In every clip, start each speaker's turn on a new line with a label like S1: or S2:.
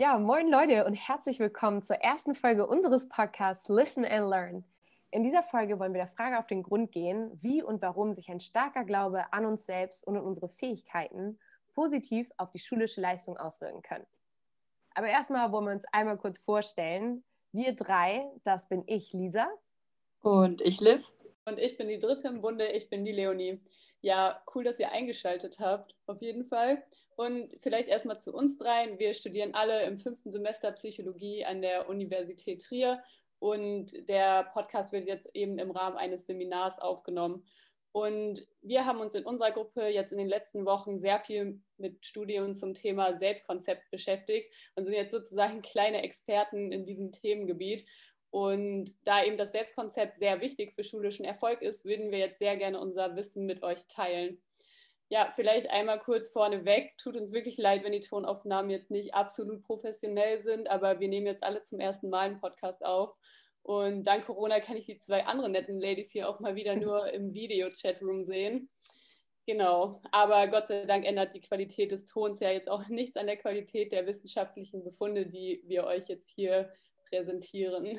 S1: Ja, moin Leute und herzlich willkommen zur ersten Folge unseres Podcasts Listen and Learn. In dieser Folge wollen wir der Frage auf den Grund gehen, wie und warum sich ein starker Glaube an uns selbst und in unsere Fähigkeiten positiv auf die schulische Leistung auswirken können. Aber erstmal wollen wir uns einmal kurz vorstellen. Wir drei, das bin ich, Lisa.
S2: Und ich, Liv.
S3: Und ich bin die dritte im Bunde, ich bin die Leonie. Ja, cool, dass ihr eingeschaltet habt, auf jeden Fall. Und vielleicht erstmal zu uns dreien. Wir studieren alle im fünften Semester Psychologie an der Universität Trier und der Podcast wird jetzt eben im Rahmen eines Seminars aufgenommen. Und wir haben uns in unserer Gruppe jetzt in den letzten Wochen sehr viel mit Studien zum Thema Selbstkonzept beschäftigt und sind jetzt sozusagen kleine Experten in diesem Themengebiet. Und da eben das Selbstkonzept sehr wichtig für schulischen Erfolg ist, würden wir jetzt sehr gerne unser Wissen mit euch teilen. Ja, vielleicht einmal kurz vorneweg. Tut uns wirklich leid, wenn die Tonaufnahmen jetzt nicht absolut professionell sind, aber wir nehmen jetzt alle zum ersten Mal einen Podcast auf. Und dank Corona kann ich die zwei anderen netten Ladies hier auch mal wieder nur im Video-Chatroom sehen. Genau, aber Gott sei Dank ändert die Qualität des Tons ja jetzt auch nichts an der Qualität der wissenschaftlichen Befunde, die wir euch jetzt hier präsentieren.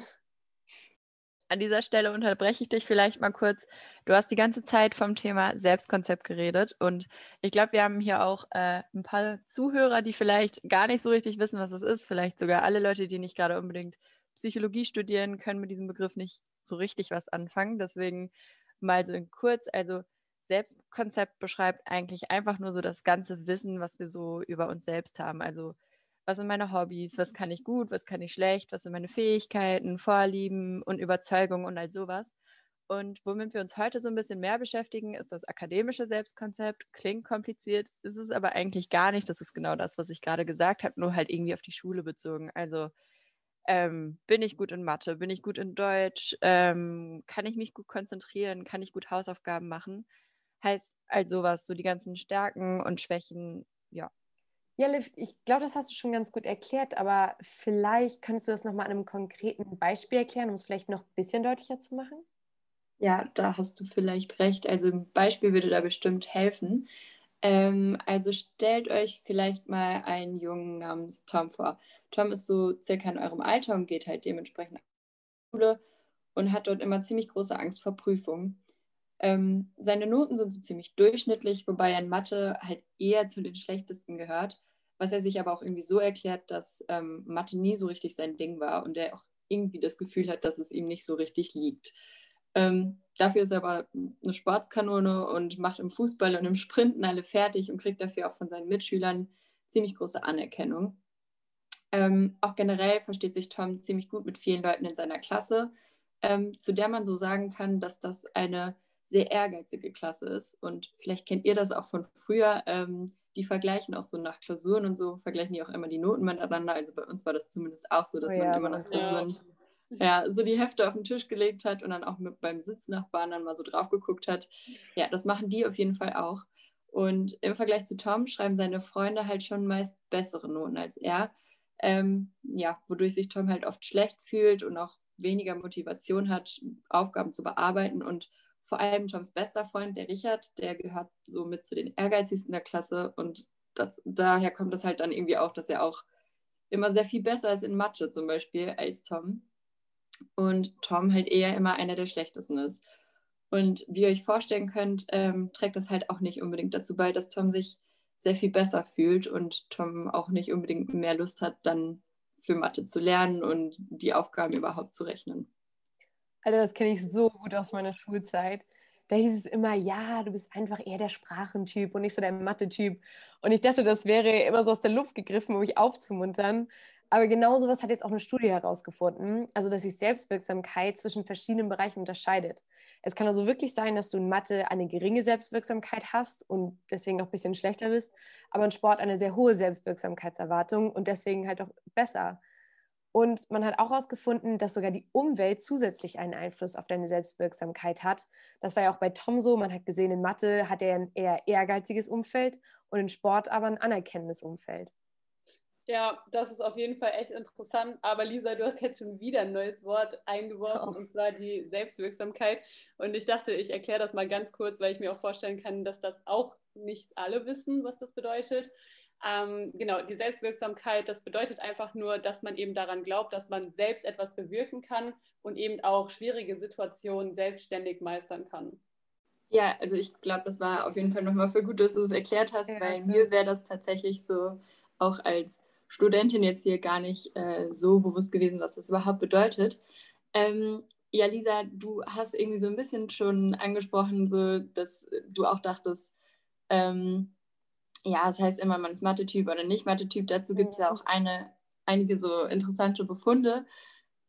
S2: An dieser Stelle unterbreche ich dich vielleicht mal kurz. Du hast die ganze Zeit vom Thema Selbstkonzept geredet und ich glaube, wir haben hier auch äh, ein paar Zuhörer, die vielleicht gar nicht so richtig wissen, was es ist. Vielleicht sogar alle Leute, die nicht gerade unbedingt Psychologie studieren, können mit diesem Begriff nicht so richtig was anfangen. Deswegen mal so kurz, also Selbstkonzept beschreibt eigentlich einfach nur so das ganze Wissen, was wir so über uns selbst haben. Also was sind meine Hobbys, was kann ich gut, was kann ich schlecht, was sind meine Fähigkeiten, Vorlieben und Überzeugungen und all sowas. Und womit wir uns heute so ein bisschen mehr beschäftigen, ist das akademische Selbstkonzept. Klingt kompliziert, ist es aber eigentlich gar nicht. Das ist genau das, was ich gerade gesagt habe, nur halt irgendwie auf die Schule bezogen. Also ähm, bin ich gut in Mathe, bin ich gut in Deutsch, ähm, kann ich mich gut konzentrieren, kann ich gut Hausaufgaben machen. Heißt also was, so die ganzen Stärken und Schwächen, ja,
S1: ja, Liv, ich glaube, das hast du schon ganz gut erklärt, aber vielleicht könntest du das nochmal an einem konkreten Beispiel erklären, um es vielleicht noch ein bisschen deutlicher zu machen?
S2: Ja, da hast du vielleicht recht. Also ein Beispiel würde da bestimmt helfen. Ähm, also stellt euch vielleicht mal einen Jungen namens Tom vor. Tom ist so circa in eurem Alter und geht halt dementsprechend in die Schule und hat dort immer ziemlich große Angst vor Prüfungen. Ähm, seine Noten sind so ziemlich durchschnittlich, wobei er in Mathe halt eher zu den schlechtesten gehört was er sich aber auch irgendwie so erklärt, dass ähm, Mathe nie so richtig sein Ding war und er auch irgendwie das Gefühl hat, dass es ihm nicht so richtig liegt. Ähm, dafür ist er aber eine Sportskanone und macht im Fußball und im Sprinten alle fertig und kriegt dafür auch von seinen Mitschülern ziemlich große Anerkennung. Ähm, auch generell versteht sich Tom ziemlich gut mit vielen Leuten in seiner Klasse, ähm, zu der man so sagen kann, dass das eine sehr ehrgeizige Klasse ist. Und vielleicht kennt ihr das auch von früher. Ähm, die vergleichen auch so nach Klausuren und so, vergleichen die auch immer die Noten miteinander. Also bei uns war das zumindest auch so, dass oh ja, man immer nach Klausuren ja. ja. so die Hefte auf den Tisch gelegt hat und dann auch mit beim Sitznachbarn dann mal so drauf geguckt hat. Ja, das machen die auf jeden Fall auch. Und im Vergleich zu Tom schreiben seine Freunde halt schon meist bessere Noten als er. Ähm, ja, wodurch sich Tom halt oft schlecht fühlt und auch weniger Motivation hat, Aufgaben zu bearbeiten und vor allem Toms bester Freund, der Richard, der gehört so mit zu den ehrgeizigsten der Klasse und das, daher kommt es halt dann irgendwie auch, dass er auch immer sehr viel besser ist in Mathe zum Beispiel als Tom und Tom halt eher immer einer der schlechtesten ist. Und wie ihr euch vorstellen könnt, ähm, trägt das halt auch nicht unbedingt dazu bei, dass Tom sich sehr viel besser fühlt und Tom auch nicht unbedingt mehr Lust hat, dann für Mathe zu lernen und die Aufgaben überhaupt zu rechnen.
S1: Alter, das kenne ich so gut aus meiner Schulzeit. Da hieß es immer, ja, du bist einfach eher der Sprachentyp und nicht so der Mathe-Typ. Und ich dachte, das wäre immer so aus der Luft gegriffen, um mich aufzumuntern. Aber genau sowas hat jetzt auch eine Studie herausgefunden, also dass sich Selbstwirksamkeit zwischen verschiedenen Bereichen unterscheidet. Es kann also wirklich sein, dass du in Mathe eine geringe Selbstwirksamkeit hast und deswegen noch ein bisschen schlechter bist, aber in Sport eine sehr hohe Selbstwirksamkeitserwartung und deswegen halt auch besser. Und man hat auch herausgefunden, dass sogar die Umwelt zusätzlich einen Einfluss auf deine Selbstwirksamkeit hat. Das war ja auch bei Tom so. Man hat gesehen, in Mathe hat er ein eher ehrgeiziges Umfeld und in Sport aber ein anerkennendes Umfeld.
S3: Ja, das ist auf jeden Fall echt interessant. Aber Lisa, du hast jetzt schon wieder ein neues Wort eingeworfen, oh. und zwar die Selbstwirksamkeit. Und ich dachte, ich erkläre das mal ganz kurz, weil ich mir auch vorstellen kann, dass das auch nicht alle wissen, was das bedeutet. Ähm, genau, die Selbstwirksamkeit, das bedeutet einfach nur, dass man eben daran glaubt, dass man selbst etwas bewirken kann und eben auch schwierige Situationen selbstständig meistern kann.
S2: Ja, also ich glaube, das war auf jeden Fall nochmal für gut, dass du es erklärt hast, ja, weil stimmt. mir wäre das tatsächlich so auch als Studentin jetzt hier gar nicht äh, so bewusst gewesen, was das überhaupt bedeutet. Ähm, ja, Lisa, du hast irgendwie so ein bisschen schon angesprochen, so dass du auch dachtest, ähm, ja, das heißt immer, man ist Mathe-Typ oder nicht Mathe-Typ. Dazu gibt es ja auch eine, einige so interessante Befunde.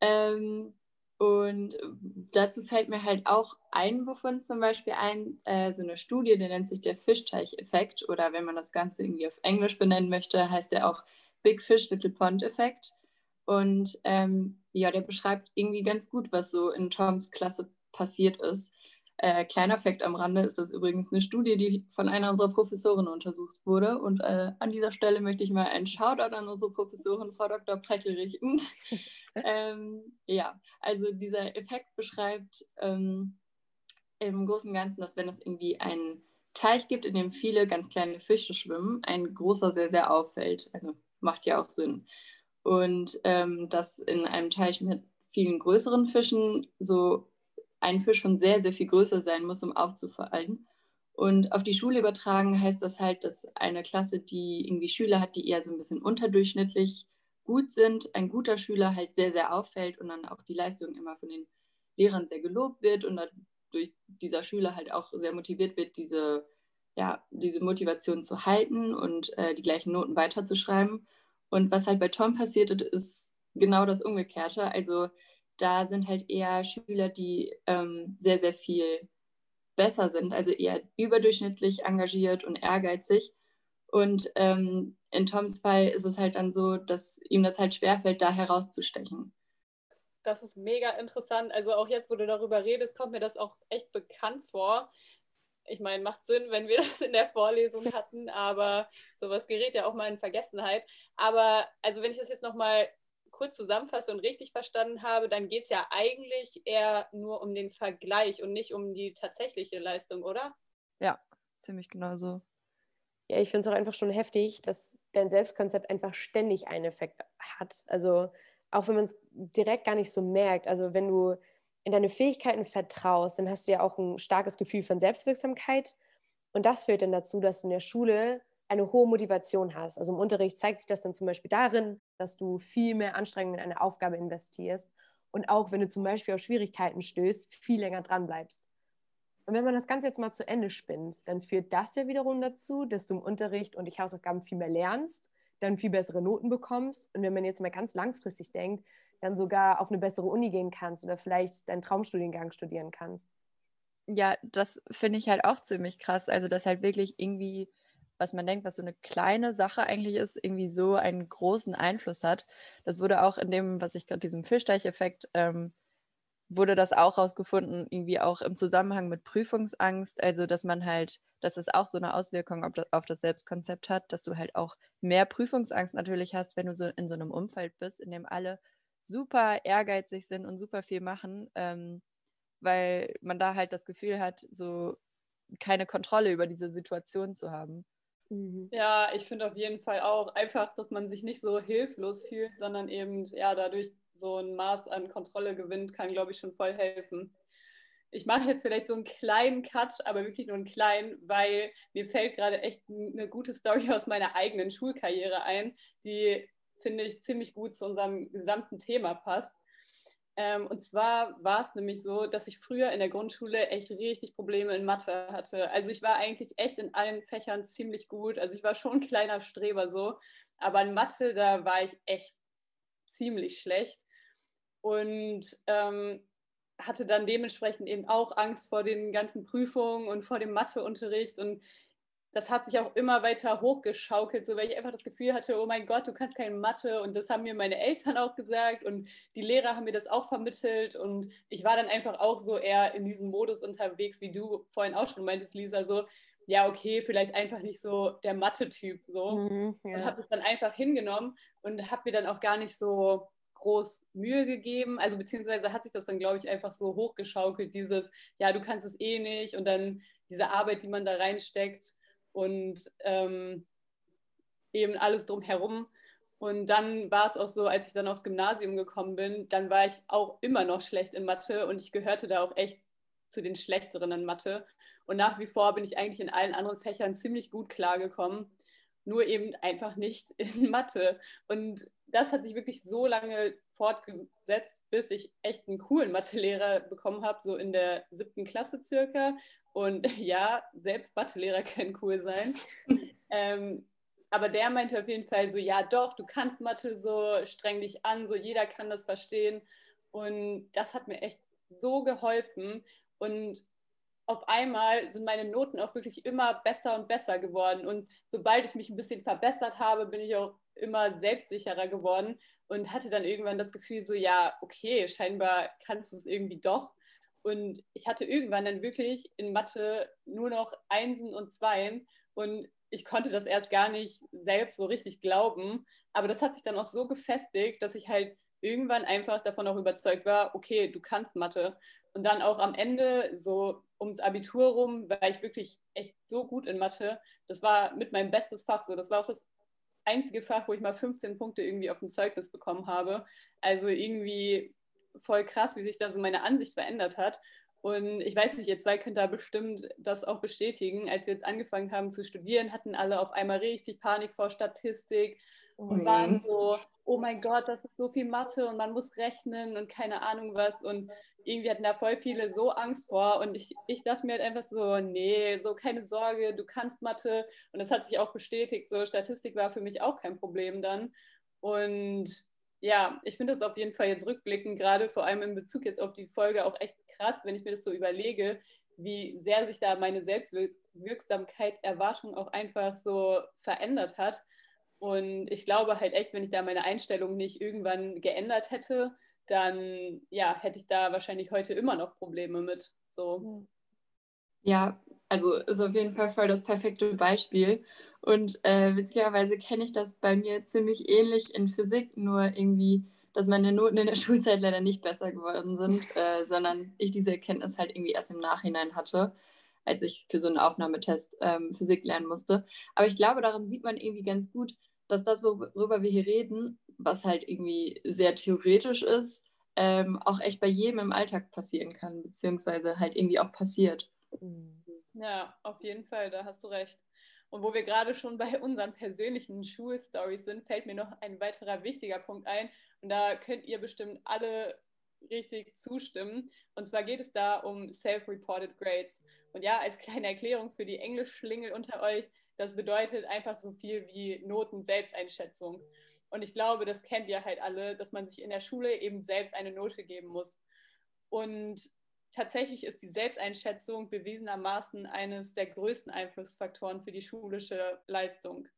S2: Ähm, und dazu fällt mir halt auch ein Befund zum Beispiel ein, äh, so eine Studie, die nennt sich der Fischteicheffekt oder wenn man das Ganze irgendwie auf Englisch benennen möchte, heißt der auch Big Fish Little Pond Effekt. Und ähm, ja, der beschreibt irgendwie ganz gut, was so in Toms Klasse passiert ist. Äh, kleiner Fakt am Rande ist das übrigens eine Studie, die von einer unserer Professoren untersucht wurde. Und äh, an dieser Stelle möchte ich mal einen Shoutout an unsere Professorin, Frau Dr. Preckel, richten. ähm, ja, also dieser Effekt beschreibt ähm, im Großen und Ganzen, dass wenn es irgendwie einen Teich gibt, in dem viele ganz kleine Fische schwimmen, ein großer sehr, sehr auffällt. Also macht ja auch Sinn. Und ähm, dass in einem Teich mit vielen größeren Fischen so ein Fisch schon sehr, sehr viel größer sein muss, um aufzufallen. Und auf die Schule übertragen heißt das halt, dass eine Klasse, die irgendwie Schüler hat, die eher so ein bisschen unterdurchschnittlich gut sind, ein guter Schüler halt sehr, sehr auffällt und dann auch die Leistung immer von den Lehrern sehr gelobt wird und dadurch dieser Schüler halt auch sehr motiviert wird, diese, ja, diese Motivation zu halten und äh, die gleichen Noten weiterzuschreiben. Und was halt bei Tom passiert ist genau das Umgekehrte. Also da sind halt eher Schüler, die ähm, sehr, sehr viel besser sind, also eher überdurchschnittlich engagiert und ehrgeizig. Und ähm, in Toms Fall ist es halt dann so, dass ihm das halt schwerfällt, da herauszustechen.
S3: Das ist mega interessant. Also auch jetzt, wo du darüber redest, kommt mir das auch echt bekannt vor. Ich meine, macht Sinn, wenn wir das in der Vorlesung hatten, aber sowas gerät ja auch mal in Vergessenheit. Aber also wenn ich das jetzt nochmal kurz zusammenfasse und richtig verstanden habe, dann geht es ja eigentlich eher nur um den Vergleich und nicht um die tatsächliche Leistung, oder?
S4: Ja, ziemlich genau so.
S1: Ja, ich finde es auch einfach schon heftig, dass dein Selbstkonzept einfach ständig einen Effekt hat. Also auch wenn man es direkt gar nicht so merkt. Also wenn du in deine Fähigkeiten vertraust, dann hast du ja auch ein starkes Gefühl von Selbstwirksamkeit. Und das führt dann dazu, dass du in der Schule eine hohe Motivation hast. Also im Unterricht zeigt sich das dann zum Beispiel darin, dass du viel mehr Anstrengung in eine Aufgabe investierst und auch wenn du zum Beispiel auf Schwierigkeiten stößt, viel länger dran bleibst. Und wenn man das Ganze jetzt mal zu Ende spinnt, dann führt das ja wiederum dazu, dass du im Unterricht und die Hausaufgaben viel mehr lernst, dann viel bessere Noten bekommst und wenn man jetzt mal ganz langfristig denkt, dann sogar auf eine bessere Uni gehen kannst oder vielleicht deinen Traumstudiengang studieren kannst.
S4: Ja, das finde ich halt auch ziemlich krass. Also, dass halt wirklich irgendwie was man denkt, was so eine kleine Sache eigentlich ist, irgendwie so einen großen Einfluss hat. Das wurde auch in dem, was ich gerade, diesem Fischsteicheffekt, ähm, wurde das auch rausgefunden, irgendwie auch im Zusammenhang mit Prüfungsangst. Also, dass man halt, dass es auch so eine Auswirkung auf das Selbstkonzept hat, dass du halt auch mehr Prüfungsangst natürlich hast, wenn du so in so einem Umfeld bist, in dem alle super ehrgeizig sind und super viel machen, ähm, weil man da halt das Gefühl hat, so keine Kontrolle über diese Situation zu haben.
S3: Mhm. Ja, ich finde auf jeden Fall auch einfach, dass man sich nicht so hilflos fühlt, sondern eben ja dadurch so ein Maß an Kontrolle gewinnt, kann, glaube ich, schon voll helfen. Ich mache jetzt vielleicht so einen kleinen Cut, aber wirklich nur einen kleinen, weil mir fällt gerade echt eine gute Story aus meiner eigenen Schulkarriere ein, die, finde ich, ziemlich gut zu unserem gesamten Thema passt. Ähm, und zwar war es nämlich so, dass ich früher in der Grundschule echt richtig Probleme in Mathe hatte. Also ich war eigentlich echt in allen Fächern ziemlich gut. Also ich war schon ein kleiner Streber so. Aber in Mathe, da war ich echt ziemlich schlecht. Und ähm, hatte dann dementsprechend eben auch Angst vor den ganzen Prüfungen und vor dem Matheunterricht. Und das hat sich auch immer weiter hochgeschaukelt, so weil ich einfach das Gefühl hatte, oh mein Gott, du kannst keine Mathe. Und das haben mir meine Eltern auch gesagt und die Lehrer haben mir das auch vermittelt. Und ich war dann einfach auch so eher in diesem Modus unterwegs, wie du vorhin auch schon meintest, Lisa, so ja, okay, vielleicht einfach nicht so der Mathe-Typ so. Mhm, ja. und habe das dann einfach hingenommen und habe mir dann auch gar nicht so groß Mühe gegeben, also beziehungsweise hat sich das dann, glaube ich, einfach so hochgeschaukelt, dieses, ja, du kannst es eh nicht. Und dann diese Arbeit, die man da reinsteckt und ähm, eben alles drumherum. Und dann war es auch so, als ich dann aufs Gymnasium gekommen bin, dann war ich auch immer noch schlecht in Mathe und ich gehörte da auch echt zu den schlechteren in Mathe. Und nach wie vor bin ich eigentlich in allen anderen Fächern ziemlich gut klargekommen, nur eben einfach nicht in Mathe. Und das hat sich wirklich so lange fortgesetzt, bis ich echt einen coolen Mathelehrer bekommen habe, so in der siebten Klasse circa. Und ja, selbst Mathelehrer können cool sein. ähm, aber der meinte auf jeden Fall so, ja doch, du kannst Mathe so, streng dich an, so jeder kann das verstehen. Und das hat mir echt so geholfen. Und auf einmal sind meine Noten auch wirklich immer besser und besser geworden. Und sobald ich mich ein bisschen verbessert habe, bin ich auch immer selbstsicherer geworden und hatte dann irgendwann das Gefühl so, ja, okay, scheinbar kannst du es irgendwie doch. Und ich hatte irgendwann dann wirklich in Mathe nur noch Einsen und Zweien und ich konnte das erst gar nicht selbst so richtig glauben. Aber das hat sich dann auch so gefestigt, dass ich halt irgendwann einfach davon auch überzeugt war, okay, du kannst Mathe. Und dann auch am Ende, so ums Abitur rum, war ich wirklich echt so gut in Mathe. Das war mit meinem bestes Fach so. Das war auch das einzige Fach, wo ich mal 15 Punkte irgendwie auf dem Zeugnis bekommen habe. Also irgendwie voll krass, wie sich da so meine Ansicht verändert hat. Und ich weiß nicht, ihr zwei könnt da bestimmt das auch bestätigen. Als wir jetzt angefangen haben zu studieren, hatten alle auf einmal richtig Panik vor Statistik und mhm. waren so, oh mein Gott, das ist so viel Mathe und man muss rechnen und keine Ahnung was. Und irgendwie hatten da voll viele so Angst vor. Und ich, ich dachte mir halt einfach so, nee, so keine Sorge, du kannst Mathe. Und das hat sich auch bestätigt. So Statistik war für mich auch kein Problem dann. Und ja, ich finde das auf jeden Fall jetzt rückblickend, gerade vor allem in Bezug jetzt auf die Folge auch echt krass, wenn ich mir das so überlege, wie sehr sich da meine Selbstwirksamkeitserwartung auch einfach so verändert hat. Und ich glaube halt echt, wenn ich da meine Einstellung nicht irgendwann geändert hätte, dann ja, hätte ich da wahrscheinlich heute immer noch Probleme mit. So.
S2: Ja, also ist auf jeden Fall voll das perfekte Beispiel. Und äh, witzigerweise kenne ich das bei mir ziemlich ähnlich in Physik, nur irgendwie, dass meine Noten in der Schulzeit leider nicht besser geworden sind, äh, sondern ich diese Erkenntnis halt irgendwie erst im Nachhinein hatte, als ich für so einen Aufnahmetest ähm, Physik lernen musste. Aber ich glaube, daran sieht man irgendwie ganz gut, dass das, worüber wir hier reden, was halt irgendwie sehr theoretisch ist, ähm, auch echt bei jedem im Alltag passieren kann, beziehungsweise halt irgendwie auch passiert.
S3: Ja, auf jeden Fall, da hast du recht. Und wo wir gerade schon bei unseren persönlichen Schulstories sind, fällt mir noch ein weiterer wichtiger Punkt ein. Und da könnt ihr bestimmt alle richtig zustimmen. Und zwar geht es da um Self-Reported Grades. Und ja, als kleine Erklärung für die Englischschlingel unter euch, das bedeutet einfach so viel wie Noten-Selbsteinschätzung. Und ich glaube, das kennt ihr halt alle, dass man sich in der Schule eben selbst eine Note geben muss. Und tatsächlich ist die Selbsteinschätzung bewiesenermaßen eines der größten Einflussfaktoren für die schulische Leistung.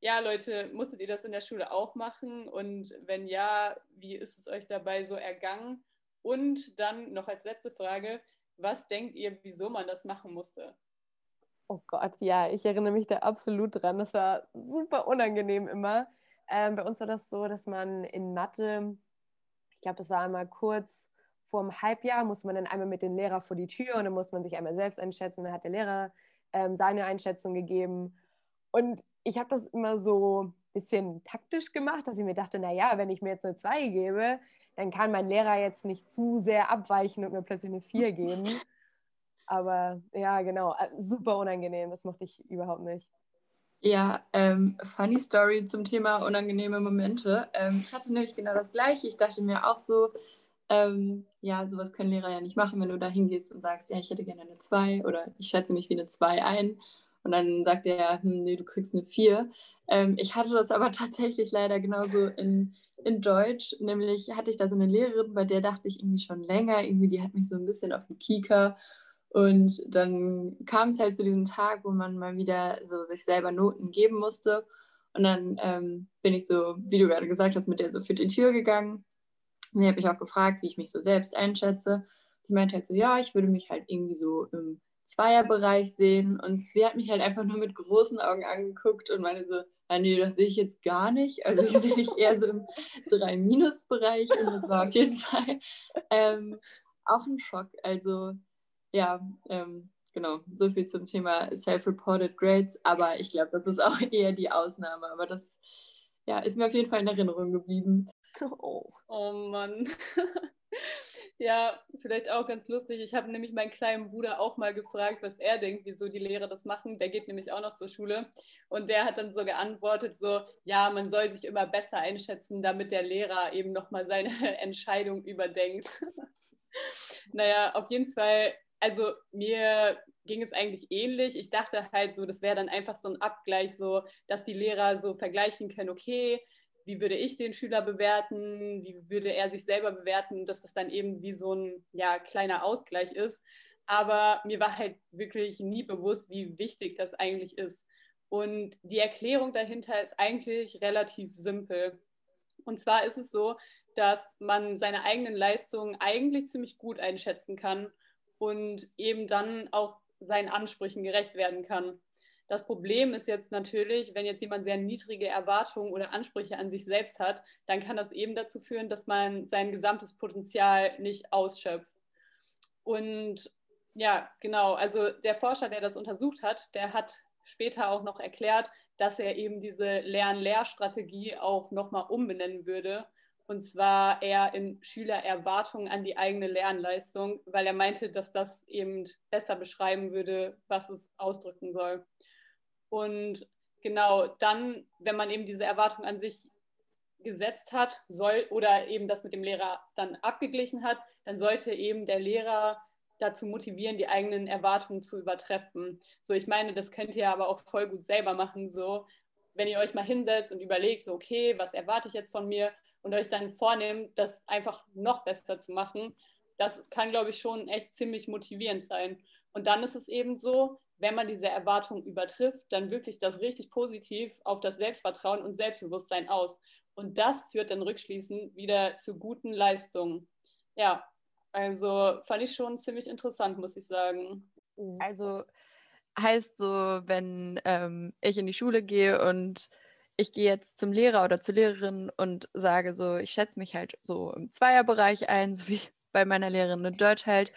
S3: Ja, Leute, musstet ihr das in der Schule auch machen? Und wenn ja, wie ist es euch dabei so ergangen? Und dann noch als letzte Frage, was denkt ihr, wieso man das machen musste?
S1: Oh Gott, ja, ich erinnere mich da absolut dran. Das war super unangenehm immer. Ähm, bei uns war das so, dass man in Mathe, ich glaube, das war einmal kurz vor einem Halbjahr, musste man dann einmal mit dem Lehrer vor die Tür und dann musste man sich einmal selbst einschätzen. Dann hat der Lehrer ähm, seine Einschätzung gegeben. Und ich habe das immer so ein bisschen taktisch gemacht, dass ich mir dachte, naja, wenn ich mir jetzt eine 2 gebe, dann kann mein Lehrer jetzt nicht zu sehr abweichen und mir plötzlich eine 4 geben. Aber ja, genau, äh, super unangenehm, das mochte ich überhaupt nicht.
S2: Ja, ähm, funny Story zum Thema unangenehme Momente. Ähm, ich hatte nämlich genau das Gleiche. Ich dachte mir auch so, ähm, ja, sowas können Lehrer ja nicht machen, wenn du da hingehst und sagst, ja, ich hätte gerne eine 2 oder ich schätze mich wie eine 2 ein. Und dann sagt er, hm, nee, du kriegst eine 4. Ähm, ich hatte das aber tatsächlich leider genauso in, in Deutsch. Nämlich hatte ich da so eine Lehrerin, bei der dachte ich irgendwie schon länger, irgendwie die hat mich so ein bisschen auf den Kieker und dann kam es halt zu diesem Tag, wo man mal wieder so sich selber Noten geben musste. Und dann ähm, bin ich so, wie du gerade gesagt hast, mit der so für die Tür gegangen. Und die habe ich auch gefragt, wie ich mich so selbst einschätze. Die meinte halt so, ja, ich würde mich halt irgendwie so im Zweierbereich sehen. Und sie hat mich halt einfach nur mit großen Augen angeguckt und meinte so, ah, nee, das sehe ich jetzt gar nicht. Also ich sehe mich eher so im 3-Bereich. Und das war auf jeden Fall ähm, auch ein Schock. Also ja, ähm, genau, so viel zum Thema Self-Reported Grades, aber ich glaube, das ist auch eher die Ausnahme. Aber das ja, ist mir auf jeden Fall in Erinnerung geblieben.
S3: Oh, oh Mann. ja, vielleicht auch ganz lustig. Ich habe nämlich meinen kleinen Bruder auch mal gefragt, was er denkt, wieso die Lehrer das machen. Der geht nämlich auch noch zur Schule. Und der hat dann so geantwortet, so, ja, man soll sich immer besser einschätzen, damit der Lehrer eben nochmal seine Entscheidung überdenkt. naja, auf jeden Fall, also mir ging es eigentlich ähnlich. Ich dachte halt so, das wäre dann einfach so ein Abgleich, so, dass die Lehrer so vergleichen können, okay, wie würde ich den Schüler bewerten, wie würde er sich selber bewerten, dass das dann eben wie so ein ja, kleiner Ausgleich ist. Aber mir war halt wirklich nie bewusst, wie wichtig das eigentlich ist. Und die Erklärung dahinter ist eigentlich relativ simpel. Und zwar ist es so, dass man seine eigenen Leistungen eigentlich ziemlich gut einschätzen kann und eben dann auch seinen Ansprüchen gerecht werden kann. Das Problem ist jetzt natürlich, wenn jetzt jemand sehr niedrige Erwartungen oder Ansprüche an sich selbst hat, dann kann das eben dazu führen, dass man sein gesamtes Potenzial nicht ausschöpft. Und ja, genau, also der Forscher, der das untersucht hat, der hat später auch noch erklärt, dass er eben diese Lern-Lehr-Strategie auch nochmal umbenennen würde und zwar eher in Schülererwartungen an die eigene Lernleistung, weil er meinte, dass das eben besser beschreiben würde, was es ausdrücken soll. Und genau dann, wenn man eben diese Erwartung an sich gesetzt hat, soll oder eben das mit dem Lehrer dann abgeglichen hat, dann sollte eben der Lehrer dazu motivieren, die eigenen Erwartungen zu übertreffen. So, ich meine, das könnt ihr aber auch voll gut selber machen. So, wenn ihr euch mal hinsetzt und überlegt, so, okay, was erwarte ich jetzt von mir und euch dann vornehmt, das einfach noch besser zu machen, das kann, glaube ich, schon echt ziemlich motivierend sein. Und dann ist es eben so, wenn man diese Erwartung übertrifft, dann wirkt sich das richtig positiv auf das Selbstvertrauen und Selbstbewusstsein aus. Und das führt dann rückschließend wieder zu guten Leistungen. Ja, also fand ich schon ziemlich interessant, muss ich sagen.
S4: Also heißt so, wenn ähm, ich in die Schule gehe und ich gehe jetzt zum Lehrer oder zur Lehrerin und sage so, ich schätze mich halt so im Zweierbereich ein, so wie bei meiner Lehrerin in Deutsch halt.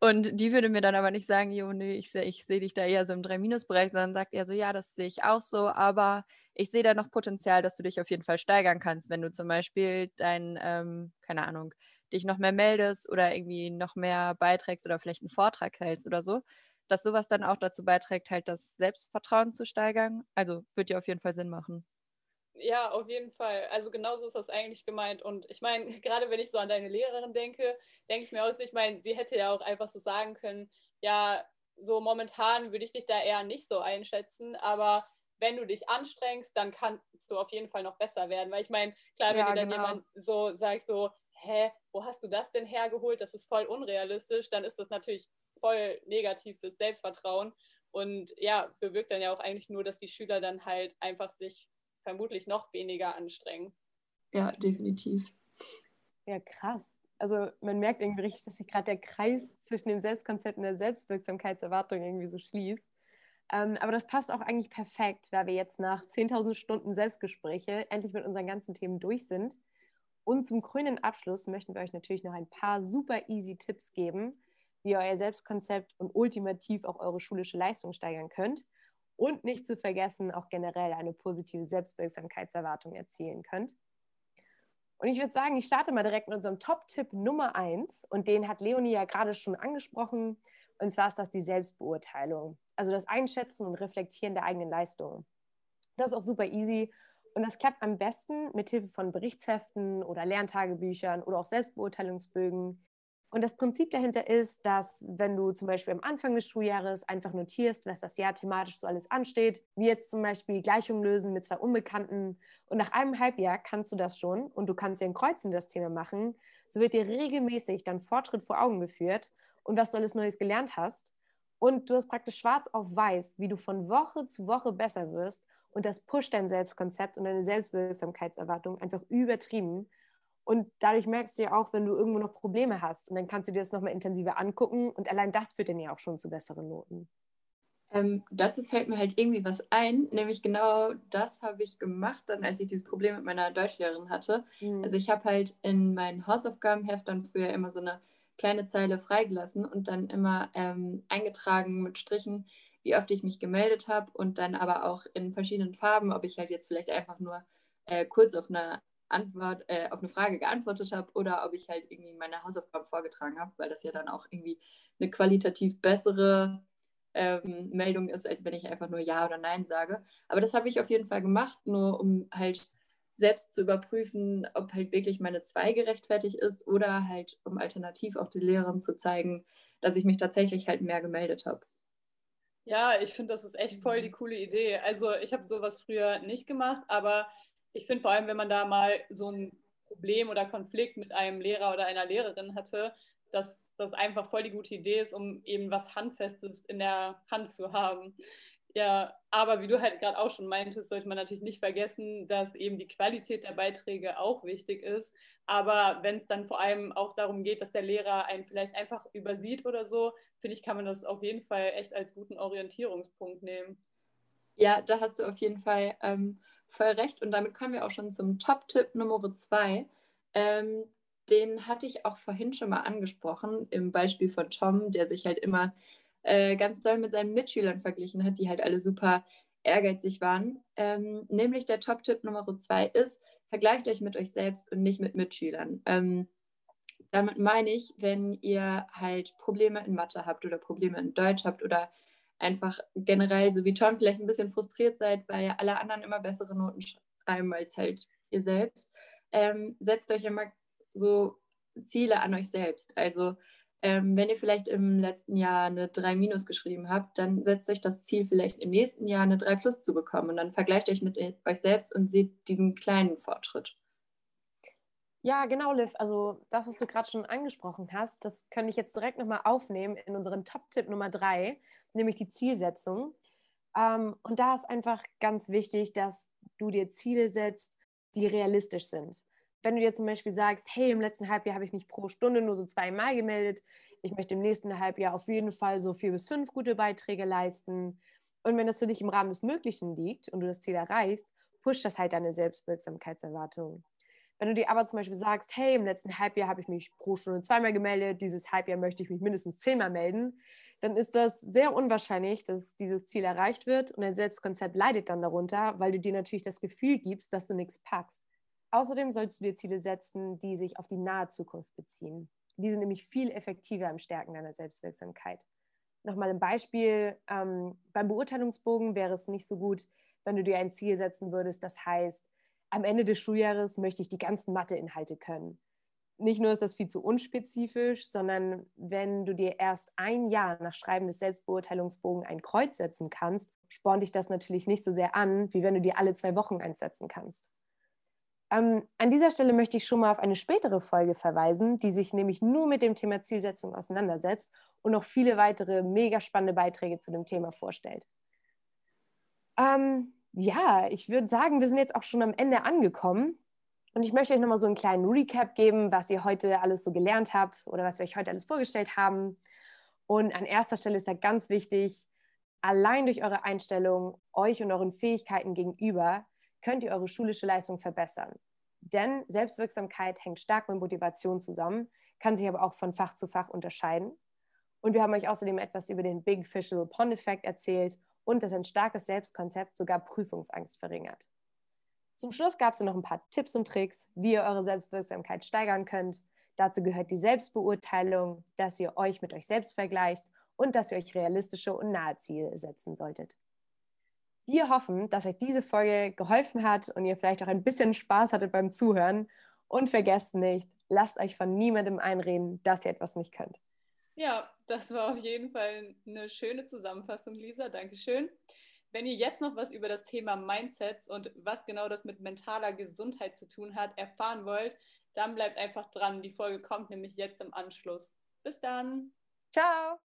S4: Und die würde mir dann aber nicht sagen, jo, nee, ich sehe ich seh dich da eher so im Drei-Minus-Bereich, sondern sagt eher so, ja, das sehe ich auch so, aber ich sehe da noch Potenzial, dass du dich auf jeden Fall steigern kannst, wenn du zum Beispiel dein, ähm, keine Ahnung, dich noch mehr meldest oder irgendwie noch mehr beiträgst oder vielleicht einen Vortrag hältst oder so, dass sowas dann auch dazu beiträgt, halt das Selbstvertrauen zu steigern. Also wird ja auf jeden Fall Sinn machen.
S3: Ja, auf jeden Fall. Also genauso ist das eigentlich gemeint. Und ich meine, gerade wenn ich so an deine Lehrerin denke, denke ich mir aus, ich meine, sie hätte ja auch einfach so sagen können, ja, so momentan würde ich dich da eher nicht so einschätzen, aber wenn du dich anstrengst, dann kannst du auf jeden Fall noch besser werden. Weil ich meine, klar, wenn ja, dir dann genau. jemand so sagt, so, hä, wo hast du das denn hergeholt? Das ist voll unrealistisch, dann ist das natürlich voll negativ fürs Selbstvertrauen. Und ja, bewirkt dann ja auch eigentlich nur, dass die Schüler dann halt einfach sich vermutlich noch weniger anstrengen.
S2: Ja, definitiv.
S1: Ja, krass. Also man merkt irgendwie richtig, dass sich gerade der Kreis zwischen dem Selbstkonzept und der Selbstwirksamkeitserwartung irgendwie so schließt. Ähm, aber das passt auch eigentlich perfekt, weil wir jetzt nach 10.000 Stunden Selbstgespräche endlich mit unseren ganzen Themen durch sind. Und zum krönenden Abschluss möchten wir euch natürlich noch ein paar super easy Tipps geben, wie ihr euer Selbstkonzept und ultimativ auch eure schulische Leistung steigern könnt und nicht zu vergessen auch generell eine positive Selbstwirksamkeitserwartung erzielen könnt. Und ich würde sagen, ich starte mal direkt mit unserem Top-Tipp Nummer eins und den hat Leonie ja gerade schon angesprochen. Und zwar ist das die Selbstbeurteilung, also das Einschätzen und Reflektieren der eigenen Leistungen. Das ist auch super easy und das klappt am besten mit Hilfe von Berichtsheften oder Lerntagebüchern oder auch Selbstbeurteilungsbögen, und das Prinzip dahinter ist, dass wenn du zum Beispiel am Anfang des Schuljahres einfach notierst, was das Jahr thematisch so alles ansteht, wie jetzt zum Beispiel Gleichungen lösen mit zwei Unbekannten und nach einem Halbjahr kannst du das schon und du kannst dir ein Kreuz in das Thema machen, so wird dir regelmäßig dein Fortschritt vor Augen geführt und was du alles Neues gelernt hast. Und du hast praktisch schwarz auf weiß, wie du von Woche zu Woche besser wirst und das pusht dein Selbstkonzept und deine Selbstwirksamkeitserwartung einfach übertrieben. Und dadurch merkst du ja auch, wenn du irgendwo noch Probleme hast. Und dann kannst du dir das nochmal intensiver angucken. Und allein das führt dann ja auch schon zu besseren Noten.
S2: Ähm, dazu fällt mir halt irgendwie was ein, nämlich genau das habe ich gemacht, dann als ich dieses Problem mit meiner Deutschlehrerin hatte. Mhm. Also ich habe halt in meinen Hausaufgabenheft dann früher immer so eine kleine Zeile freigelassen und dann immer ähm, eingetragen mit Strichen, wie oft ich mich gemeldet habe und dann aber auch in verschiedenen Farben, ob ich halt jetzt vielleicht einfach nur äh, kurz auf eine Antwort, äh, auf eine Frage geantwortet habe oder ob ich halt irgendwie meine Hausaufgaben vorgetragen habe, weil das ja dann auch irgendwie eine qualitativ bessere ähm, Meldung ist, als wenn ich einfach nur Ja oder Nein sage. Aber das habe ich auf jeden Fall gemacht, nur um halt selbst zu überprüfen, ob halt wirklich meine 2 gerechtfertigt ist oder halt um alternativ auch die Lehrerin zu zeigen, dass ich mich tatsächlich halt mehr gemeldet habe.
S3: Ja, ich finde, das ist echt voll die coole Idee. Also ich habe sowas früher nicht gemacht, aber ich finde vor allem, wenn man da mal so ein Problem oder Konflikt mit einem Lehrer oder einer Lehrerin hatte, dass das einfach voll die gute Idee ist, um eben was Handfestes in der Hand zu haben. Ja, aber wie du halt gerade auch schon meintest, sollte man natürlich nicht vergessen, dass eben die Qualität der Beiträge auch wichtig ist. Aber wenn es dann vor allem auch darum geht, dass der Lehrer einen vielleicht einfach übersieht oder so, finde ich, kann man das auf jeden Fall echt als guten Orientierungspunkt nehmen.
S2: Ja, da hast du auf jeden Fall ähm, voll recht. Und damit kommen wir auch schon zum Top-Tipp Nummer zwei. Ähm, den hatte ich auch vorhin schon mal angesprochen, im Beispiel von Tom, der sich halt immer äh, ganz doll mit seinen Mitschülern verglichen hat, die halt alle super ehrgeizig waren. Ähm, nämlich der Top-Tipp Nummer zwei ist, vergleicht euch mit euch selbst und nicht mit Mitschülern. Ähm, damit meine ich, wenn ihr halt Probleme in Mathe habt oder Probleme in Deutsch habt oder einfach generell, so wie Tom, vielleicht ein bisschen frustriert seid, weil alle anderen immer bessere Noten schreiben als halt ihr selbst, ähm, setzt euch immer so Ziele an euch selbst. Also ähm, wenn ihr vielleicht im letzten Jahr eine 3 minus geschrieben habt, dann setzt euch das Ziel vielleicht im nächsten Jahr eine 3 plus zu bekommen und dann vergleicht euch mit euch selbst und seht diesen kleinen Fortschritt.
S1: Ja, genau, Liv. Also das, was du gerade schon angesprochen hast, das könnte ich jetzt direkt nochmal aufnehmen in unseren Top-Tipp Nummer drei, nämlich die Zielsetzung. Ähm, und da ist einfach ganz wichtig, dass du dir Ziele setzt, die realistisch sind. Wenn du dir zum Beispiel sagst, hey, im letzten Halbjahr habe ich mich pro Stunde nur so zweimal gemeldet, ich möchte im nächsten Halbjahr auf jeden Fall so vier bis fünf gute Beiträge leisten. Und wenn das für dich im Rahmen des Möglichen liegt und du das Ziel erreichst, pusht das halt deine Selbstwirksamkeitserwartung. Wenn du dir aber zum Beispiel sagst, hey, im letzten Halbjahr habe ich mich pro Stunde zweimal gemeldet, dieses Halbjahr möchte ich mich mindestens zehnmal melden, dann ist das sehr unwahrscheinlich, dass dieses Ziel erreicht wird und dein Selbstkonzept leidet dann darunter, weil du dir natürlich das Gefühl gibst, dass du nichts packst. Außerdem solltest du dir Ziele setzen, die sich auf die nahe Zukunft beziehen. Die sind nämlich viel effektiver im Stärken deiner Selbstwirksamkeit. Nochmal ein Beispiel. Ähm, beim Beurteilungsbogen wäre es nicht so gut, wenn du dir ein Ziel setzen würdest, das heißt, am Ende des Schuljahres möchte ich die ganzen Matheinhalte können. Nicht nur ist das viel zu unspezifisch, sondern wenn du dir erst ein Jahr nach Schreiben des Selbstbeurteilungsbogen ein Kreuz setzen kannst, spornt dich das natürlich nicht so sehr an, wie wenn du dir alle zwei Wochen eins setzen kannst. Ähm, an dieser Stelle möchte ich schon mal auf eine spätere Folge verweisen, die sich nämlich nur mit dem Thema Zielsetzung auseinandersetzt und noch viele weitere mega spannende Beiträge zu dem Thema vorstellt. Ähm, ja, ich würde sagen, wir sind jetzt auch schon am Ende angekommen. Und ich möchte euch nochmal so einen kleinen Recap geben, was ihr heute alles so gelernt habt oder was wir euch heute alles vorgestellt haben. Und an erster Stelle ist da ganz wichtig, allein durch eure Einstellung, euch und euren Fähigkeiten gegenüber, könnt ihr eure schulische Leistung verbessern. Denn Selbstwirksamkeit hängt stark mit Motivation zusammen, kann sich aber auch von Fach zu Fach unterscheiden. Und wir haben euch außerdem etwas über den Big Fish Pond Effect erzählt und dass ein starkes Selbstkonzept sogar Prüfungsangst verringert. Zum Schluss gab es noch ein paar Tipps und Tricks, wie ihr eure Selbstwirksamkeit steigern könnt. Dazu gehört die Selbstbeurteilung, dass ihr euch mit euch selbst vergleicht und dass ihr euch realistische und nahe Ziele setzen solltet. Wir hoffen, dass euch diese Folge geholfen hat und ihr vielleicht auch ein bisschen Spaß hattet beim Zuhören. Und vergesst nicht, lasst euch von niemandem einreden, dass ihr etwas nicht könnt.
S3: Ja, das war auf jeden Fall eine schöne Zusammenfassung, Lisa. Dankeschön. Wenn ihr jetzt noch was über das Thema Mindsets und was genau das mit mentaler Gesundheit zu tun hat, erfahren wollt, dann bleibt einfach dran. Die Folge kommt nämlich jetzt im Anschluss. Bis dann.
S1: Ciao.